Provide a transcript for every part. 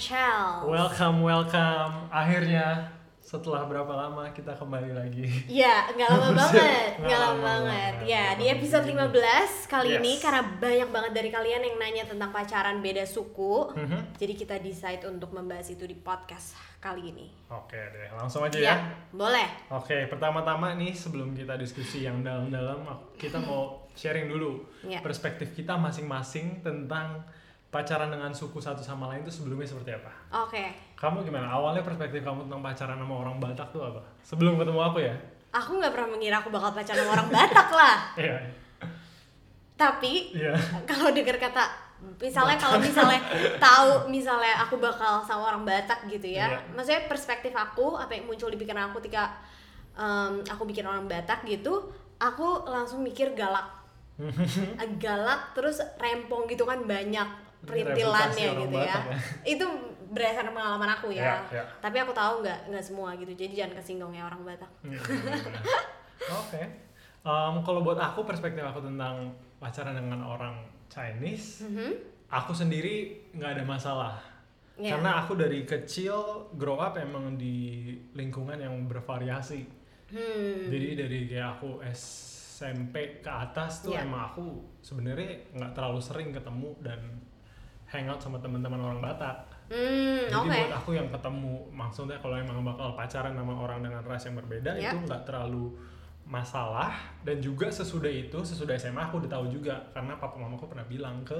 Welcome, welcome. Akhirnya setelah berapa lama kita kembali lagi. Ya, nggak lama banget, nggak lama lama banget. banget. Ya, di episode 15 kali ini Yes. karena banyak banget dari kalian yang nanya tentang pacaran beda suku. Mhm. Jadi kita decide untuk membahas itu di podcast kali ini. Oke deh, langsung aja ya. boleh. Oke, pertama-tama nih sebelum kita diskusi yang dalam-dalam, kita mau sharing dulu Ya. perspektif kita masing-masing tentang pacaran dengan suku satu sama lain itu sebelumnya seperti apa? Oke. Kamu gimana? Awalnya perspektif kamu tentang pacaran sama orang Batak tuh apa? Sebelum ketemu aku ya? Aku nggak pernah mengira aku bakal pacaran sama orang Batak lah. Iya. Tapi Iya. kalau dengar kata misalnya kalau misalnya tahu misalnya aku bakal sama orang Batak gitu ya Iya. maksudnya perspektif aku apa yang muncul di pikiran aku ketika em, aku bikin orang Batak gitu aku langsung mikir galak galak terus rempong gitu kan banyak perintilannya gitu ya ya. itu berdasarkan pengalaman aku ya Iya, iya. tapi aku tahu nggak nggak semua gitu jadi jangan kesinggung ya orang Batak Hmm, benar. Oke. Em, kalau buat aku perspektif aku tentang pacaran dengan orang Chinese, Mhm. aku sendiri nggak ada masalah. Iya. Karena aku dari kecil grow up emang di lingkungan yang bervariasi. hmm Jadi dari kayak aku SMP ke atas tuh Iya. emang aku sebenarnya nggak terlalu sering ketemu dan hangout sama teman-teman orang Batak. hmm Jadi oke buat aku yang ketemu maksudnya kalau emang bakal pacaran sama orang dengan ras yang berbeda Ya. itu nggak terlalu masalah dan juga sesudah itu sesudah SMA aku udah tahu juga karena papa mamaku pernah bilang ke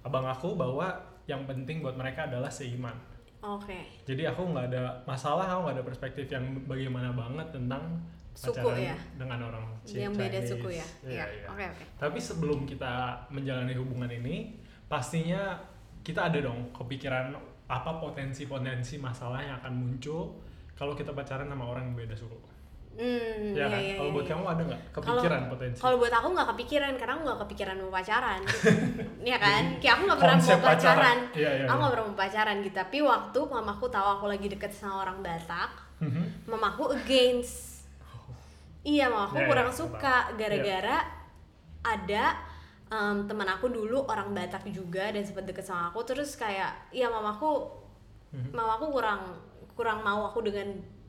abang aku bahwa yang penting buat mereka adalah seiman. oke Jadi aku nggak ada masalah, aku nggak ada perspektif yang bagaimana banget tentang Suku pacaran ya? dengan orang Ci- yang beda Chinese. suku ya Iya, Iya. iya. oke oke Tapi sebelum kita menjalani hubungan ini, pastinya kita ada dong kepikiran apa potensi-potensi masalah yang akan muncul kalau kita pacaran sama orang yang beda suku. Hmm, ya iya, kan? iya, kalau iya, buat iya. kamu ada nggak kepikiran potensi? Kalau buat aku nggak kepikiran karena aku nggak kepikiran mau pacaran, Iya kan? Kayak aku nggak pernah mau pacaran. Iya, iya. Aku iya. nggak pernah mau pacaran gitu. Tapi waktu mamaku tahu aku lagi deket sama orang Batak, Mhm. mamaku against. Iya, mamaku Iya, kurang iya, suka gara-gara ada em, teman aku dulu orang Batak juga dan sempat deket sama aku terus kayak iya mamaku Mhm. mamaku kurang kurang mau aku dengan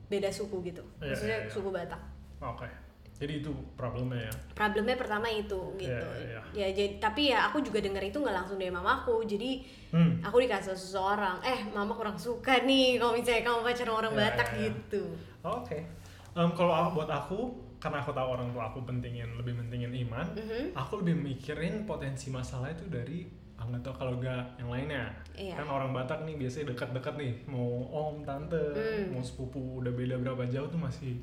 beda suku gitu. Iya, Maksudnya iya, iya. suku Batak. Oke. Jadi itu problemnya ya. problemnya pertama itu gitu Iya, iya. ya jadi tapi ya aku juga denger itu nggak langsung dari mamaku jadi Hmm. aku dikasih seseorang eh mama kurang suka nih kalau misalnya kamu pacaran orang Iya, Batak iya, iya. gitu Oke. Em, kalau aku- buat aku, karena aku tahu orang tua aku pentingin lebih pentingin iman, Mhm. aku lebih mikirin potensi masalah itu dari ah, nggak tahu kalau gak yang lainnya. Iya. Kan orang Batak nih biasanya dekat-dekat nih, mau om, tante, Hmm. mau sepupu udah beda berapa jauh tuh masih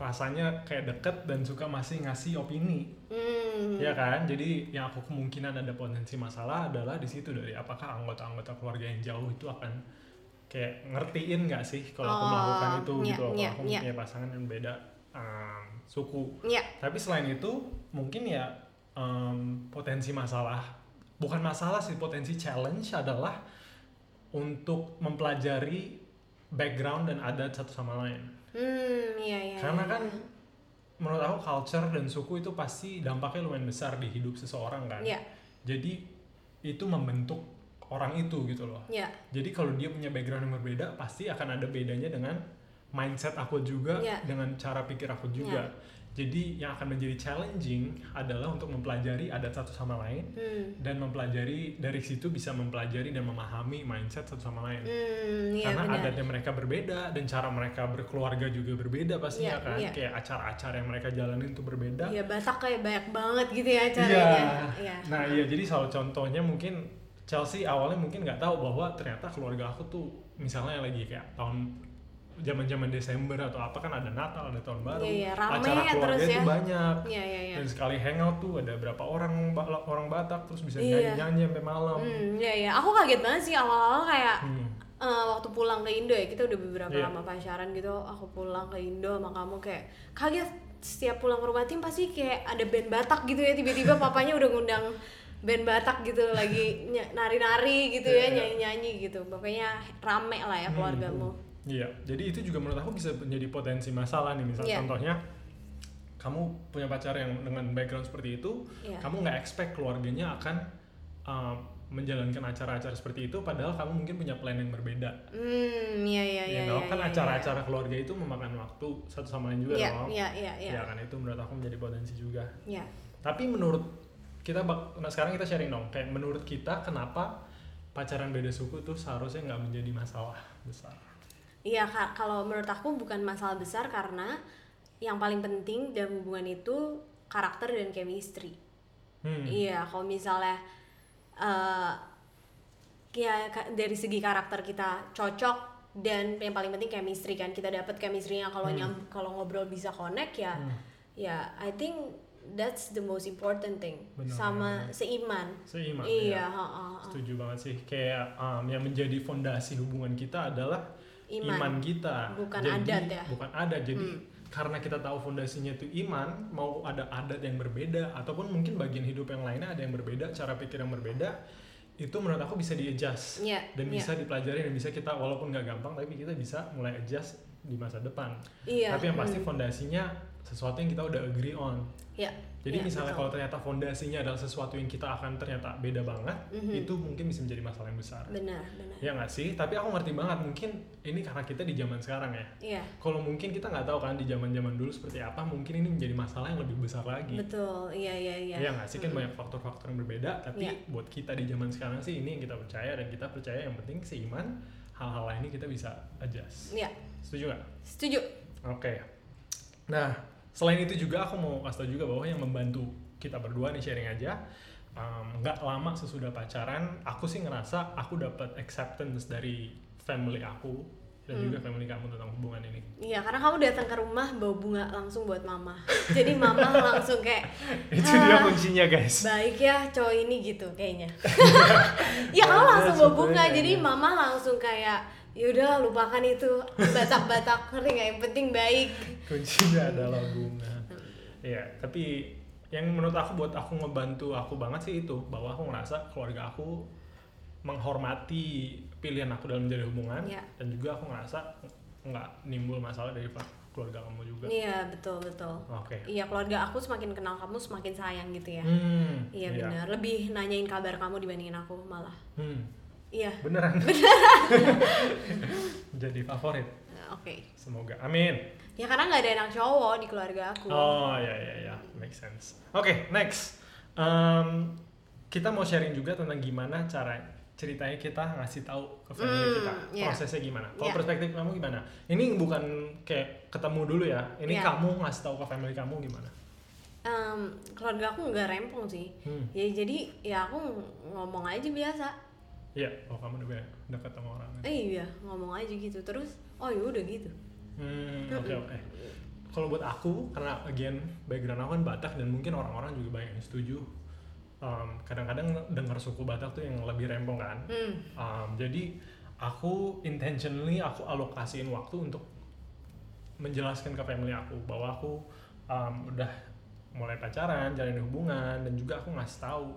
rasanya kayak deket dan suka masih ngasih opini, hmm. ya kan? Jadi yang aku kemungkinan ada potensi masalah adalah di situ dari apakah anggota-anggota keluarga yang jauh itu akan kayak ngertiin nggak sih kalau aku Oh, melakukan itu iya, gitu, kalau iya, aku iya. punya pasangan yang beda um, suku. ya Tapi selain itu mungkin ya em, potensi masalah, bukan masalah sih potensi challenge adalah untuk mempelajari background dan adat satu sama lain. hmm iya iya Karena iya. kan menurut aku culture dan suku itu pasti dampaknya lumayan besar di hidup seseorang kan. Iya. Jadi itu membentuk orang itu gitu loh. ya Jadi kalau dia punya background yang berbeda, pasti akan ada bedanya dengan mindset aku juga, Iya. dengan cara pikir aku juga. Jadi yang akan menjadi challenging adalah untuk mempelajari adat satu sama lain hmm. dan mempelajari dari situ bisa mempelajari dan memahami mindset satu sama lain. Hmm, iya Karena benar. adatnya mereka berbeda dan cara mereka berkeluarga juga berbeda pastinya Iya, kan. iya. Kayak acara-acara yang mereka jalanin itu berbeda. Iya Batak kayak banyak banget gitu ya caranya iya Nah iya jadi salah contohnya mungkin Chelsea awalnya mungkin nggak tahu bahwa ternyata keluarga aku tuh misalnya lagi kayak tahun zaman-zaman Desember atau apa kan ada Natal ada tahun baru Iya, iya, rame acara keluarga terus itu ya. banyak iya iya iya dan sekali hangout tuh ada berapa orang orang Batak terus bisa Iya. nyanyi-nyanyi sampai malam hmm iya iya aku kaget banget sih awal-awal kayak Hmm. Eh, waktu pulang ke Indo ya kita udah beberapa Iya. lama pacaran gitu aku pulang ke Indo sama kamu kayak kaget setiap pulang ke rumah tim pasti kayak ada band Batak gitu ya tiba-tiba papanya udah ngundang band Batak gitu lagi nari-nari gitu Iya, ya iya. nyanyi-nyanyi gitu pokoknya rame lah ya keluargamu Iya, jadi itu juga menurut aku bisa menjadi potensi masalah nih. Misal Iya. contohnya, kamu punya pacar yang dengan background seperti itu, Iya. kamu nggak expect keluarganya akan um, menjalankan acara-acara seperti itu padahal kamu mungkin punya plan yang berbeda Hmm, iya iya ya iya. dong? iya, kan iya, acara-acara keluarga itu memakan waktu satu sama lain juga Iya, dong iya, iya, iya. ya kan itu menurut aku menjadi potensi juga Iya. tapi menurut kita bak- nah sekarang kita sharing dong kayak menurut kita kenapa pacaran beda suku tuh seharusnya nggak menjadi masalah besar Iya, Kak, kalau menurut aku bukan masalah besar karena yang paling penting dalam hubungan itu karakter dan chemistry. hmm. Iya, kalau misalnya eh ya dari segi karakter kita cocok dan yang paling penting chemistry kan kita dapat chemistry-nya kalau Hmm. nyam kalau ngobrol bisa connect ya Hmm. ya I think that's the most important thing Benar, sama benar. seiman. seiman Iya, ya. ha, ha, ha. setuju banget sih kayak um, yang menjadi fondasi hubungan kita adalah Iman. iman, kita Bukan jadi, adat ya? bukan adat jadi Hmm. karena kita tahu fondasinya itu iman mau ada adat yang berbeda ataupun mungkin bagian hidup yang lainnya ada yang berbeda cara pikir yang berbeda itu menurut aku bisa di adjust Iya, dan iya. bisa dipelajari dan bisa kita walaupun nggak gampang tapi kita bisa mulai adjust di masa depan Iya. tapi yang pasti hmm. fondasinya sesuatu yang kita udah agree on Iya. jadi Iya, misalnya betul. kalau ternyata fondasinya adalah sesuatu yang kita akan ternyata beda banget Mhm. itu mungkin bisa menjadi masalah yang besar benar, benar. ya nggak sih tapi aku ngerti banget mungkin ini karena kita di zaman sekarang ya Iya, kalau mungkin kita nggak tahu kan di zaman zaman dulu seperti apa mungkin ini menjadi masalah yang lebih besar lagi betul. Iya, iya, iya. ya nggak sih kan Mm. banyak faktor-faktor yang berbeda tapi Iya. buat kita di zaman sekarang sih ini yang kita percaya dan kita percaya yang penting seiman hal-hal lainnya kita bisa adjust Iya, setuju nggak setuju. Oke. Nah, selain itu juga aku mau kasih tau juga bahwa yang membantu kita berdua nih sharing aja. um, nggak lama sesudah pacaran, aku sih ngerasa aku dapat acceptance dari family aku dan Hmm. juga family kamu tentang hubungan ini. Iya, karena kamu datang ke rumah bawa bunga langsung buat mama. Jadi mama langsung kayak Itu dia Ah. kuncinya guys. baik ya cowok ini gitu kayaknya. Iya, kamu langsung bawa bunga. Jadi mama langsung kayak yaudah lupakan itu batak-batak ngerti nggak yang penting baik. Kuncinya adalah bunga. Iya, tapi yang menurut aku buat aku ngebantu aku banget sih itu bahwa aku ngerasa keluarga aku menghormati pilihan aku dalam menjadi hubungan Iya. dan juga aku ngerasa nggak nimbul masalah dari keluarga kamu juga. Iya, betul betul. Oke. Iya, keluarga aku semakin kenal kamu semakin sayang gitu ya. Hmm, Iya benar, lebih nanyain kabar kamu dibandingin aku malah. Hmm, Iya, beneran. Jadi favorit. oke. Semoga. Amin. Ya karena nggak ada anak cowok di keluarga aku. Oh ya ya ya, make sense. Oke, next. Um, kita mau sharing juga tentang gimana cara ceritanya kita ngasih tahu ke family Hmm, kita iya. prosesnya gimana. Kalau Iya. perspektif kamu gimana? Ini bukan kayak ketemu dulu ya. Ini Iya. kamu ngasih tahu ke family kamu gimana? Em, keluarga aku nggak rempong sih. Hmm. Ya jadi ya aku ngomong aja biasa. Iya, oh kamu udah dekat sama orang. Eh iya ngomong aja gitu terus. Oh ya udah gitu. Hmm, oke oke. Kalau buat aku, karena again background aku kan Batak dan mungkin orang-orang juga banyak yang setuju. Um, kadang-kadang dengar suku Batak tuh yang lebih rempong kan. Hmm. Um, jadi aku intentionally aku alokasiin waktu untuk menjelaskan ke family aku bahwa aku um, udah mulai pacaran, jalin hubungan dan juga aku ngasih tahu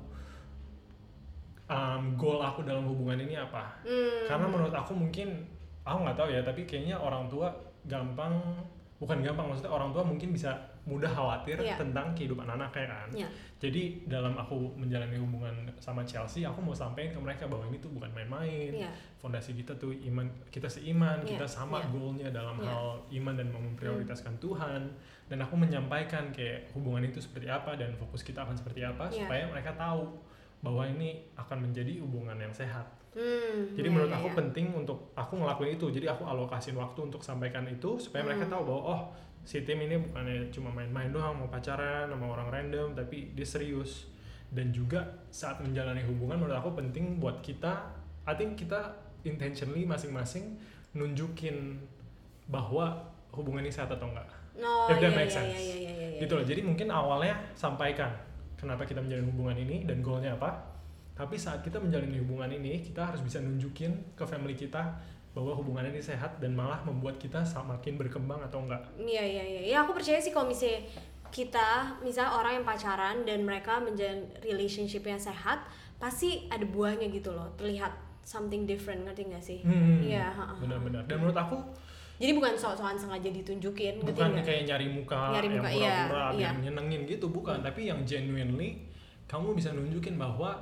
um, goal aku dalam hubungan ini apa. Hmm. Karena menurut aku mungkin aku nggak tahu ya, tapi kayaknya orang tua gampang bukan gampang maksudnya orang tua mungkin bisa mudah khawatir Iya. tentang kehidupan anaknya kan. Iya. Jadi dalam aku menjalani hubungan sama Chelsea, aku mau sampaikan ke mereka bahwa ini tuh bukan main-main. Iya. Fondasi kita tuh iman, kita seiman, Iya, kita sama iya. goalnya dalam Iya. hal iman dan memprioritaskan Tuhan. Dan aku menyampaikan kayak hubungan itu seperti apa dan fokus kita akan seperti apa Iya. supaya mereka tahu bahwa ini akan menjadi hubungan yang sehat. Hmm. Jadi Iya, menurut iya, aku iya. penting untuk aku ngelakuin itu. Jadi aku alokasin waktu untuk sampaikan itu supaya mereka Hmm. tahu bahwa oh si tim ini bukannya cuma main-main doang mau pacaran sama orang random tapi dia serius. Dan juga saat menjalani hubungan menurut aku penting buat kita I think kita intentionally masing-masing nunjukin bahwa hubungan ini sehat atau enggak. Oh, If that iya, makes iya, sense. iya, iya, iya. Gitu loh. Jadi mungkin awalnya sampaikan kenapa kita menjalin hubungan ini dan goalnya apa. Tapi saat kita menjalani hubungan ini, kita harus bisa nunjukin ke family kita bahwa hubungan ini sehat dan malah membuat kita semakin berkembang atau enggak. Iya iya iya. Ya aku percaya sih kalau misalnya kita misalnya orang yang pacaran dan mereka menjalin relationship yang sehat, pasti ada buahnya gitu loh. Terlihat something different, ngerti gak sih? Hmm, Iya, ha. benar-benar. Dan menurut aku Jadi bukan sok-sokan sengaja ditunjukin, bukan nggak? kayak nyari muka, Nyari muka, yang iya, pura-pura biar iya. nyenengin gitu, bukan. Tapi yang genuinely kamu bisa nunjukin bahwa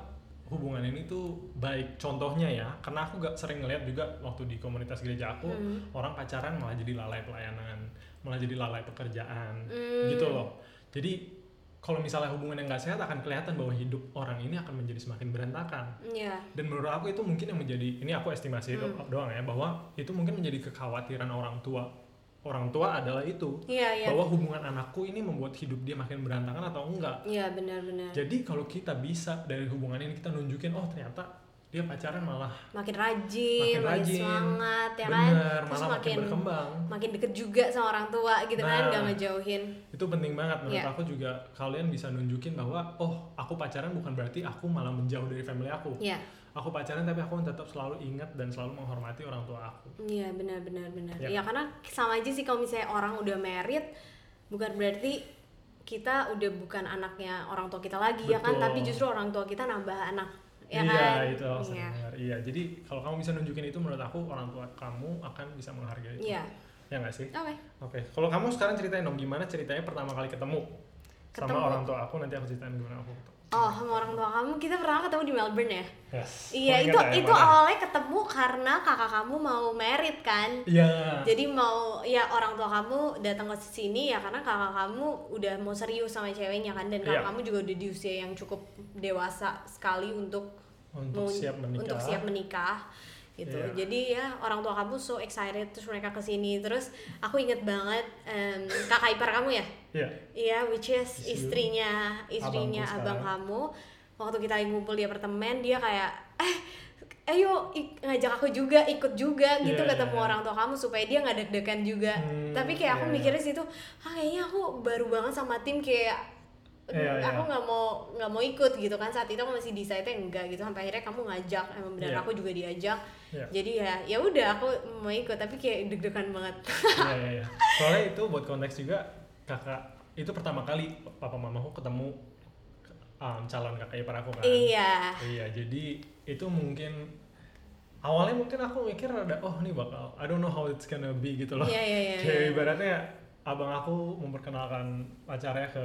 hubungan ini tuh baik contohnya ya karena aku gak sering ngeliat juga waktu di komunitas gereja aku Hmm. orang pacaran malah jadi lalai pelayanan malah jadi lalai pekerjaan Hmm. gitu loh jadi kalau misalnya hubungan yang gak sehat akan kelihatan bahwa hidup orang ini akan menjadi semakin berantakan Iya. dan menurut aku itu mungkin yang menjadi ini aku estimasi do- Hmm. doang ya bahwa itu mungkin menjadi kekhawatiran orang tua orang tua adalah itu Iya, iya. bahwa hubungan anakku ini membuat hidup dia makin berantakan atau enggak Iya, benar-benar. jadi kalau kita bisa dari hubungan ini kita nunjukin oh ternyata dia pacaran malah Makin rajin, Makin makin, rajin, semangat, ya kan? bener Terus malah makin makin berkembang makin deket juga sama orang tua gitu kan, Nah. gak ngejauhin. itu penting banget menurut Iya. aku juga kalian bisa nunjukin bahwa oh aku pacaran bukan berarti aku malah menjauh dari family aku Iya, aku pacaran tapi aku tetap selalu ingat dan selalu menghormati orang tua aku iya benar-benar benar. Iya. Ya karena sama aja sih kalau misalnya orang udah married, bukan berarti kita udah bukan anaknya orang tua kita lagi ya kan, Betul. tapi justru orang tua kita nambah anak, ya iya kan? itu aku sering Iya. dengar. iya jadi kalau kamu bisa nunjukin itu menurut aku orang tua kamu akan bisa menghargai itu Iya. ya nggak sih Oke. oke kalau kamu sekarang ceritain dong gimana ceritanya pertama kali ketemu, Ketemu. sama orang tua aku nanti aku ceritain gimana aku ketemu. Oh, sama orang tua kamu kita pertama ketemu di Melbourne ya? yes Iya, itu ya, itu mana? awalnya ketemu karena kakak kamu mau merit kan. iya Jadi mau ya orang tua kamu datang ke sini ya karena kakak kamu udah mau serius sama ceweknya kan dan kakak Iya. kamu juga udah di usia yang cukup dewasa sekali untuk untuk mau- siap menikah untuk siap menikah gitu. Iya. Jadi ya orang tua kamu so excited terus mereka ke sini terus aku inget banget em, kakak ipar kamu ya? iya Iya, which is istrinya istrinya abang sekarang. kamu. Waktu kita lagi ngumpul di apartemen, dia kayak eh ayo ngajak aku juga ikut juga gitu Iya, ketemu iya, iya. orang tua kamu supaya dia nggak deg-degan juga. Hmm, Tapi kayak aku iya, iya. mikirnya situ, ah kayaknya aku baru banget sama tim kayak Iya, iya. aku nggak mau nggak mau ikut gitu kan saat itu aku masih decide enggak gitu sampai akhirnya kamu ngajak emang benar Iya. aku juga diajak Iya. jadi ya ya udah aku mau ikut tapi kayak deg-degan banget Iya iya iya. Soalnya itu buat konteks juga kakak itu pertama kali papa mamaku ketemu um, calon kakak ipar aku kan. iya Iya, jadi itu mungkin awalnya mungkin aku mikir ada oh nih bakal I don't know how it's gonna be gitu loh. iya iya iya Kayak iya. ibaratnya abang aku memperkenalkan pacarnya ke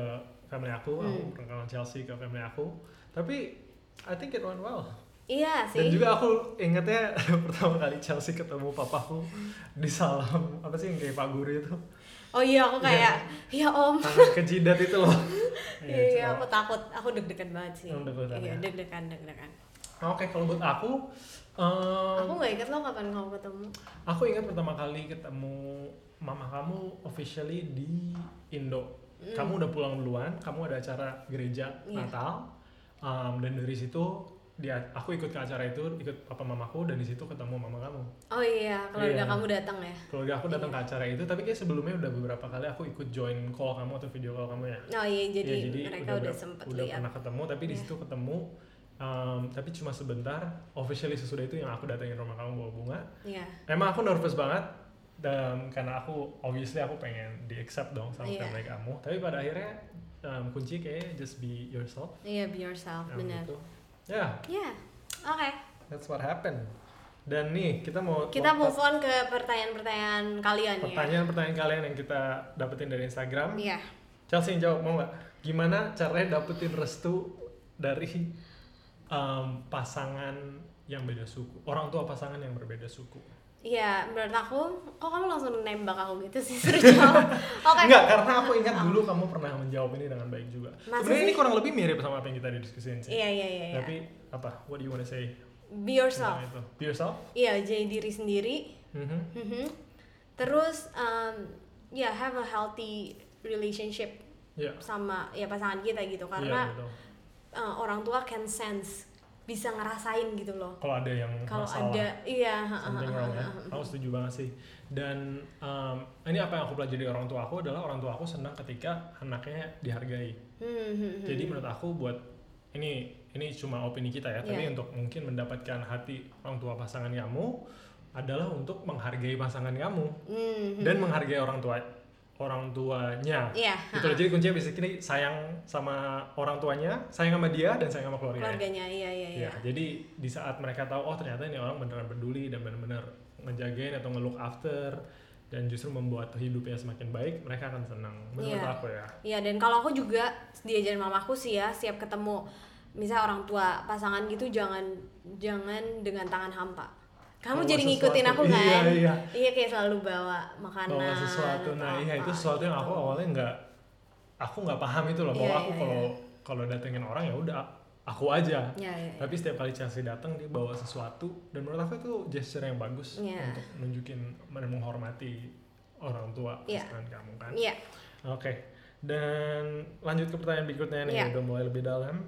family aku, aku Hmm. memperkenalkan Chelsea ke family aku. Tapi I think it went well. iya Dan sih juga aku ingetnya pertama kali Chelsea ketemu papaku di salam apa sih yang kayak Pak Guru itu Oh iya aku kayak ya om. tangan ke jidat itu loh. Iya iya itu. aku takut, aku deg-degan banget sih. Deg-degan Iya ya. deg-degan deg-degan. Oke kalau buat aku, em, Aku nggak ingat lo kapan kamu ketemu. aku ingat pertama kali ketemu mama kamu officially di Indo. Hmm. Kamu udah pulang duluan, kamu ada acara gereja Iya. Natal, em, dan dari situ dia aku ikut ke acara itu, ikut papa mamaku dan di situ ketemu mama kamu. Oh iya keluarga Iya. kamu datang ya. Keluarga aku datang ke acara itu, tapi kayak sebelumnya udah beberapa kali aku ikut join call kamu atau video call kamu ya. Oh iya jadi, Iya, jadi mereka udah, berapa- sempet udah lihat. pernah ketemu tapi di Iya. situ ketemu um, tapi cuma sebentar officially sesudah itu yang aku datengin rumah kamu bawa bunga Iya. emang aku nervous banget dan karena aku obviously aku pengen di accept dong sama Iya. family kamu tapi pada akhirnya um, kunci kayak just be yourself Iya be yourself Yang benar. gitu. ya Iya. Oke. that's what happened dan nih kita mau Kita mau- move on ke pertanyaan-pertanyaan kalian ya. pertanyaan-pertanyaan kalian yang kita dapetin dari Instagram Iya. Chelsea yang jawab mau nggak? Gimana caranya dapetin restu dari um, pasangan yang beda suku, orang tua pasangan yang berbeda suku? Iya, menurut aku, kok kamu langsung nembak aku gitu sih suruh jawab. Oke. Enggak, karena aku ingat dulu kamu pernah menjawab ini dengan baik juga. Sebenarnya ini kurang lebih mirip sama apa yang kita diskusiin sih. Iya, iya, iya, iya. Tapi apa? What do you wanna say Be yourself. itu? Be yourself? Iya, jadi diri sendiri. Mhm. Mhm. Terus, um, ya have a healthy relationship Iya. sama ya pasangan kita gitu Iya, karena betul. uh, orang tua can sense bisa ngerasain gitu loh Kalau ada yang kalau ada iya something wrong ya. Aku setuju banget sih. Dan um, ini apa yang aku pelajari dari orang tua aku adalah orang tua aku senang ketika anaknya dihargai. Hmm, hmm, hmm. Jadi menurut aku buat ini ini cuma opini kita ya, tapi Iya. untuk mungkin mendapatkan hati orang tua pasangan kamu adalah untuk menghargai pasangan kamu hmm. dan menghargai orang tua orang tuanya. iya Gitu loh. Jadi kuncinya basically sayang sama orang tuanya, sayang sama dia dan sayang sama keluarganya. keluarganya iya iya iya Ya, jadi di saat mereka tahu oh ternyata ini orang beneran peduli dan benar-benar ngejagain atau nge-look after dan justru membuat hidupnya semakin baik, mereka akan senang. Menurut Iya. aku ya. Iya dan kalau aku juga diajarin mamaku sih ya siap ketemu misalnya orang tua pasangan gitu jangan jangan dengan tangan hampa kamu jadi ngikutin sesuatu. aku kan Iya, iya. kayak selalu bawa makanan bawa sesuatu nah iya itu sesuatu yang aku awalnya nggak aku nggak paham itu loh bahwa Iya, aku iya, kalau kalau datengin orang ya udah aku aja ya, ya, ya. tapi setiap kali Chelsea datang dia bawa sesuatu dan menurut aku itu gesture yang bagus Iya. untuk nunjukin dan menghormati orang tua Iya. kamu kan Iya, oke dan lanjut ke pertanyaan berikutnya nih Iya. udah mulai lebih dalam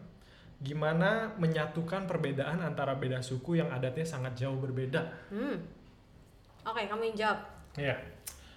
gimana menyatukan perbedaan antara beda suku yang adatnya sangat jauh berbeda hmm. oke kamu yang jawab Ya,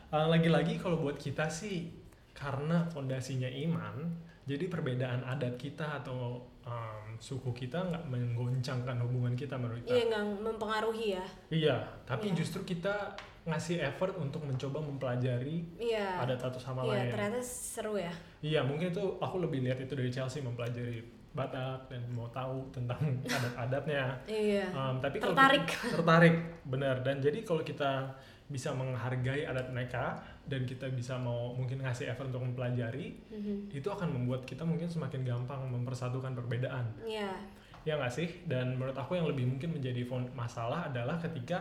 Eh, lagi-lagi kalau buat kita sih karena fondasinya iman, jadi perbedaan adat kita atau em, suku kita nggak menggoncangkan hubungan kita menurut kita. iya nggak mempengaruhi ya Iya, tapi Iya. justru kita ngasih effort untuk mencoba mempelajari iya adat satu sama iya lain. ternyata seru ya Iya, mungkin itu aku lebih lihat itu dari Chelsea mempelajari Batak dan mau tahu tentang adat-adatnya. iya Um, tapi Tertarik. kita- tertarik, benar. Dan jadi kalau kita bisa menghargai adat mereka dan kita bisa mau mungkin ngasih effort untuk mempelajari, Mhm. itu akan membuat kita mungkin semakin gampang mempersatukan perbedaan. iya Ya nggak sih? Dan menurut aku yang lebih mungkin menjadi masalah adalah ketika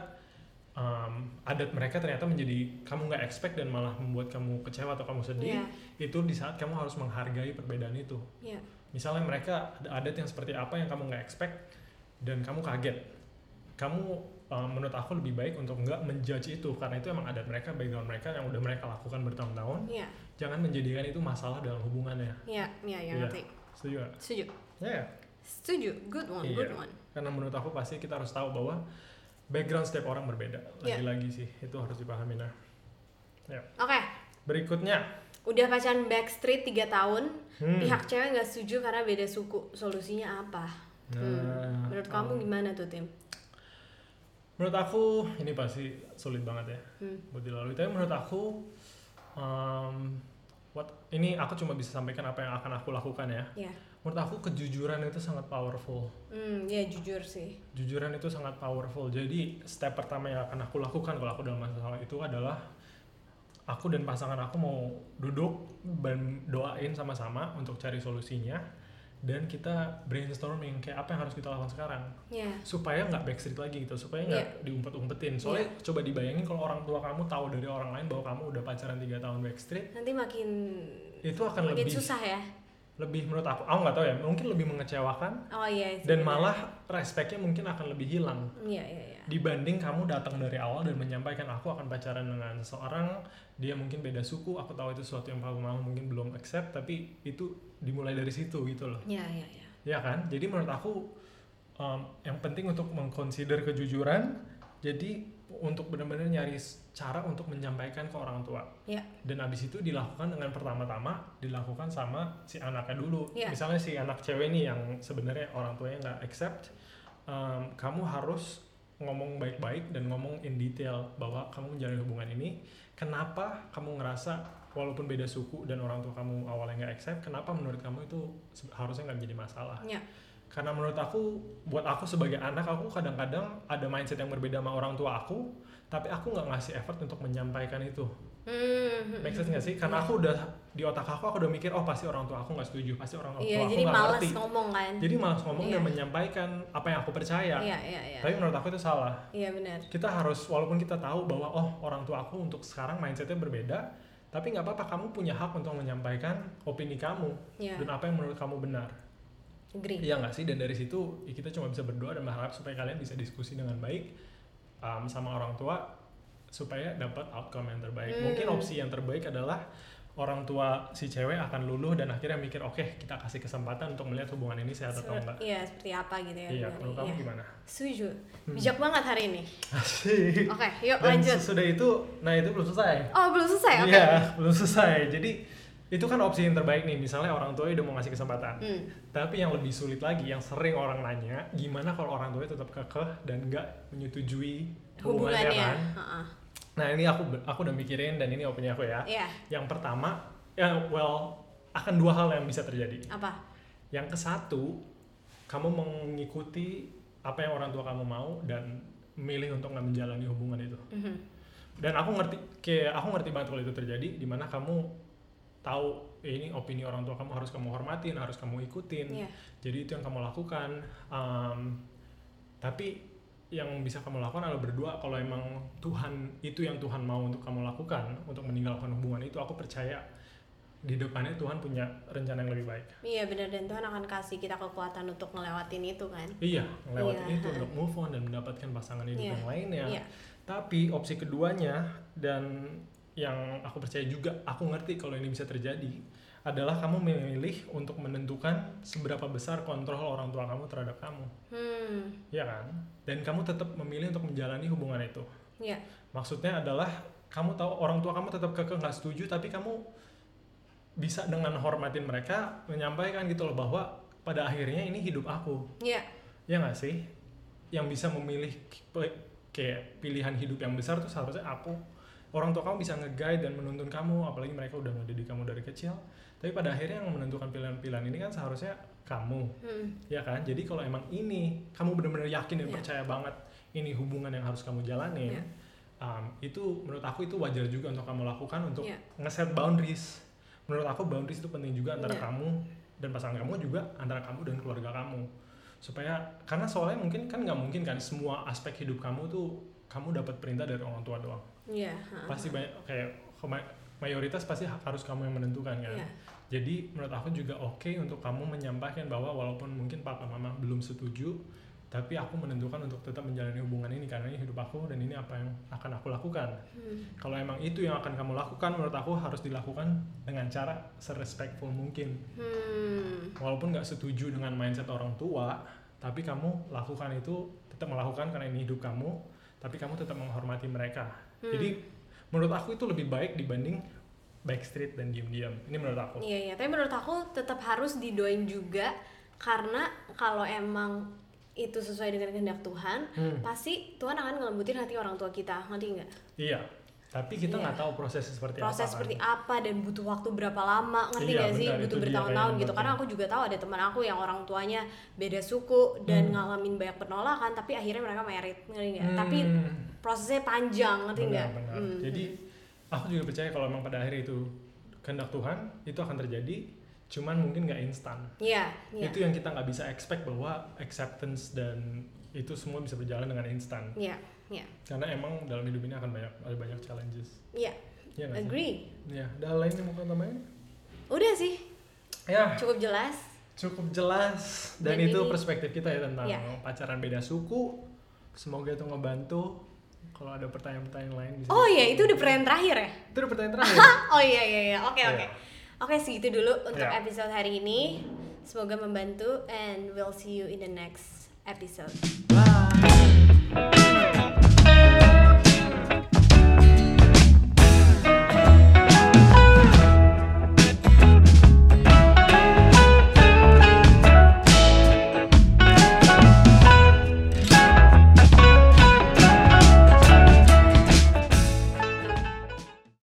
um, adat mereka ternyata menjadi kamu nggak expect dan malah membuat kamu kecewa atau kamu sedih. iya Itu di saat kamu harus menghargai perbedaan itu. iya Misalnya mereka ada adat yang seperti apa yang kamu nggak expect dan kamu kaget. Kamu uh, menurut aku lebih baik untuk nggak menjudge itu karena itu emang adat mereka, background mereka yang udah mereka lakukan bertahun-tahun. iya Jangan menjadikan itu masalah dalam hubungannya. iya iya iya Iya. ngerti Setuju nggak? setuju Ya, setuju good one Iya. good one karena menurut aku pasti kita harus tahu bahwa background setiap orang berbeda. Iya. Lagi-lagi sih itu harus dipahami nah. oke Berikutnya, udah pacaran backstreet 3 tahun hmm. pihak cewek nggak setuju karena beda suku solusinya apa Nah, Hmm. menurut kamu um, gimana tuh tim Menurut aku ini pasti sulit banget ya Hmm. buat dilalui. Tapi menurut aku, um, what ini aku cuma bisa sampaikan apa yang akan aku lakukan ya. ya Menurut aku kejujuran itu sangat powerful. hmm ya jujur sih Jujuran itu sangat powerful. Jadi step pertama yang akan aku lakukan kalau aku dalam masalah itu adalah aku dan pasangan aku mau duduk dan doain sama-sama untuk cari solusinya. Dan kita brainstorming kayak apa yang harus kita lakukan sekarang. Ya supaya nggak backstreet lagi gitu supaya nggak diumpet-umpetin. Soalnya coba dibayangin kalau orang tua kamu tahu dari orang lain bahwa kamu udah pacaran tiga tahun backstreet nanti makin itu akan makin lebih susah ya lebih menurut aku aku nggak tahu ya mungkin lebih mengecewakan oh iya itu dan malah respectnya mungkin akan lebih hilang iya iya iya. dibanding kamu datang dari awal dan menyampaikan aku akan pacaran dengan seorang dia mungkin beda suku aku tahu itu sesuatu yang kamu mau mungkin belum accept tapi itu dimulai dari situ gitu loh. Iya iya iya. Ya kan? Jadi menurut aku um, yang penting untuk mengconsider kejujuran jadi untuk benar-benar nyari cara untuk menyampaikan ke orang tua Iya. dan abis itu dilakukan dengan pertama-tama dilakukan sama si anaknya dulu Iya. misalnya si anak cewek nih yang sebenarnya orang tuanya nggak accept um, kamu harus ngomong baik-baik dan ngomong in detail bahwa kamu menjalin hubungan ini kenapa kamu ngerasa walaupun beda suku dan orang tua kamu awalnya nggak accept kenapa menurut kamu itu harusnya nggak menjadi masalah Iya. Karena menurut aku buat aku sebagai anak aku kadang-kadang ada mindset yang berbeda sama orang tua aku tapi aku nggak ngasih effort untuk menyampaikan itu. Hmm make sense nggak sih? karena Iya. aku udah di otak aku aku udah mikir oh pasti orang tua aku nggak setuju pasti orang tua iya aku jadi nggak malas ngerti. ngomong kan. Jadi malas ngomong dan Iya. menyampaikan apa yang aku percaya. Iya iya iya. Tapi menurut aku itu salah. Iya benar. Kita harus walaupun kita tahu bahwa oh orang tua aku untuk sekarang mindsetnya berbeda tapi nggak apa-apa kamu punya hak untuk menyampaikan opini kamu iya. dan apa yang menurut kamu benar agree Iya nggak sih? Dan dari situ ya kita cuma bisa berdoa dan berharap supaya kalian bisa diskusi dengan baik um, sama orang tua supaya dapat outcome yang terbaik. Hmm. Mungkin opsi yang terbaik adalah orang tua si cewek akan luluh dan akhirnya mikir oke kita kasih kesempatan untuk melihat hubungan ini sehat atau enggak. iya seperti apa gitu ya Iya, menurut kamu Iya. gimana? setuju Hmm. bijak banget hari ini Asik. oke yuk Dan lanjut sesudah itu, nah itu belum selesai. oh belum selesai oke Iya, belum selesai. Jadi itu kan opsi yang terbaik nih. Misalnya orang tua udah mau ngasih kesempatan. hmm. Tapi yang lebih sulit lagi, yang sering orang nanya, gimana kalau orang tuanya tetap kekeh dan nggak menyetujui hubungannya, hubungannya kan? Heeh. Nah ini aku aku udah mikirin dan ini opini aku ya. iya Yang pertama, ya well akan dua hal yang bisa terjadi. apa Yang ke satu, kamu mengikuti apa yang orang tua kamu mau dan milih untuk nggak menjalani hubungan itu. Mhm. Dan aku ngerti, kayak aku ngerti banget kalau itu terjadi, di mana kamu tahu ini opini orang tua kamu harus kamu hormatin harus kamu ikutin. Iya. jadi itu yang kamu lakukan. Um, tapi yang bisa kamu lakukan adalah berdua. Kalau emang Tuhan itu yang Tuhan mau untuk kamu lakukan untuk meninggalkan hubungan itu aku percaya di depannya Tuhan punya rencana yang lebih baik. Iya benar. Dan Tuhan akan kasih kita kekuatan untuk ngelewatin itu kan. iya lewat Iya, itu untuk move on dan mendapatkan pasangan hidup Iya, yang lainnya. Iya. Tapi opsi keduanya dan yang aku percaya juga aku ngerti kalau ini bisa terjadi adalah kamu memilih untuk menentukan seberapa besar kontrol orang tua kamu terhadap kamu, Hmm. ya kan? Dan kamu tetap memilih untuk menjalani hubungan itu. Iya. Maksudnya adalah kamu tahu orang tua kamu tetap kekeh nggak setuju, tapi kamu bisa dengan hormatin mereka menyampaikan gitu loh bahwa pada akhirnya ini hidup aku, Iya. ya nggak sih? Yang bisa memilih kayak pilihan hidup yang besar tuh seharusnya aku. Orang tua kamu bisa nge-guide dan menuntun kamu, apalagi mereka udah ngedidik kamu dari kecil. Tapi pada akhirnya yang menentukan pilihan-pilihan ini kan seharusnya kamu, Hmm. ya kan? Jadi kalau emang ini kamu benar-benar yakin dan Iya. percaya banget ini hubungan yang harus kamu jalanin, Iya. um, itu menurut aku itu wajar juga untuk kamu lakukan untuk Iya. nge-set boundaries. Menurut aku boundaries itu penting juga antara Iya. kamu dan pasangan kamu juga antara kamu dan keluarga kamu supaya karena soalnya mungkin kan nggak mungkin kan semua aspek hidup kamu tuh kamu dapat perintah dari orang tua doang Iya. ha. pasti banyak kayak mayoritas pasti ha- harus kamu yang menentukan kan Iya. jadi menurut aku juga oke untuk kamu menyampaikan bahwa walaupun mungkin papa mama belum setuju tapi aku menentukan untuk tetap menjalani hubungan ini karena ini hidup aku dan ini apa yang akan aku lakukan Hmm. kalau emang itu yang akan kamu lakukan menurut aku harus dilakukan dengan cara serespectful mungkin Hmm. walaupun nggak setuju dengan mindset orang tua tapi kamu lakukan itu tetap melakukan karena ini hidup kamu tapi kamu tetap menghormati mereka Hmm. jadi menurut aku itu lebih baik dibanding backstreet dan diam-diam ini menurut aku Iya, iya. Tapi menurut aku tetap harus didoain juga karena kalau emang itu sesuai dengan kehendak Tuhan, Hmm, pasti Tuhan akan ngelembutin hati orang tua kita, ngerti nggak? iya tapi kita Iya. nggak tahu prosesnya seperti Proses apa kan. seperti apa dan butuh waktu berapa lama, ngerti Iya, nggak sih? benar, Butuh bertahun-tahun gitu. Karena aku juga tahu ada teman aku yang orang tuanya beda suku dan Hmm. ngalamin banyak penolakan, tapi akhirnya mereka merit, ngerti nggak? Hmm, Tapi prosesnya panjang, ngerti nggak? Hmm. jadi aku juga percaya kalau emang pada akhirnya itu kehendak Tuhan itu akan terjadi cuman mungkin nggak instan Iya, iya. itu yang kita nggak bisa expect bahwa acceptance dan itu semua bisa berjalan dengan instan Iya, iya. karena emang dalam hidup ini akan banyak ada banyak challenges Iya, ya nggak sih? agree. ya ada hal lain yang mau kamu tambahin Udah sih, ya cukup jelas. cukup jelas dan, Dan itu ini- perspektif kita ya tentang Iya. pacaran beda suku semoga itu ngebantu kalau ada pertanyaan-pertanyaan lain bisa Oh iya, itu udah pertanyaan terakhir ya? itu udah pertanyaan terakhir Oh iya iya iya. Oke Iya. oke. Oke segitu dulu untuk Iya. episode hari ini. Semoga membantu and we'll see you in the next episode. bye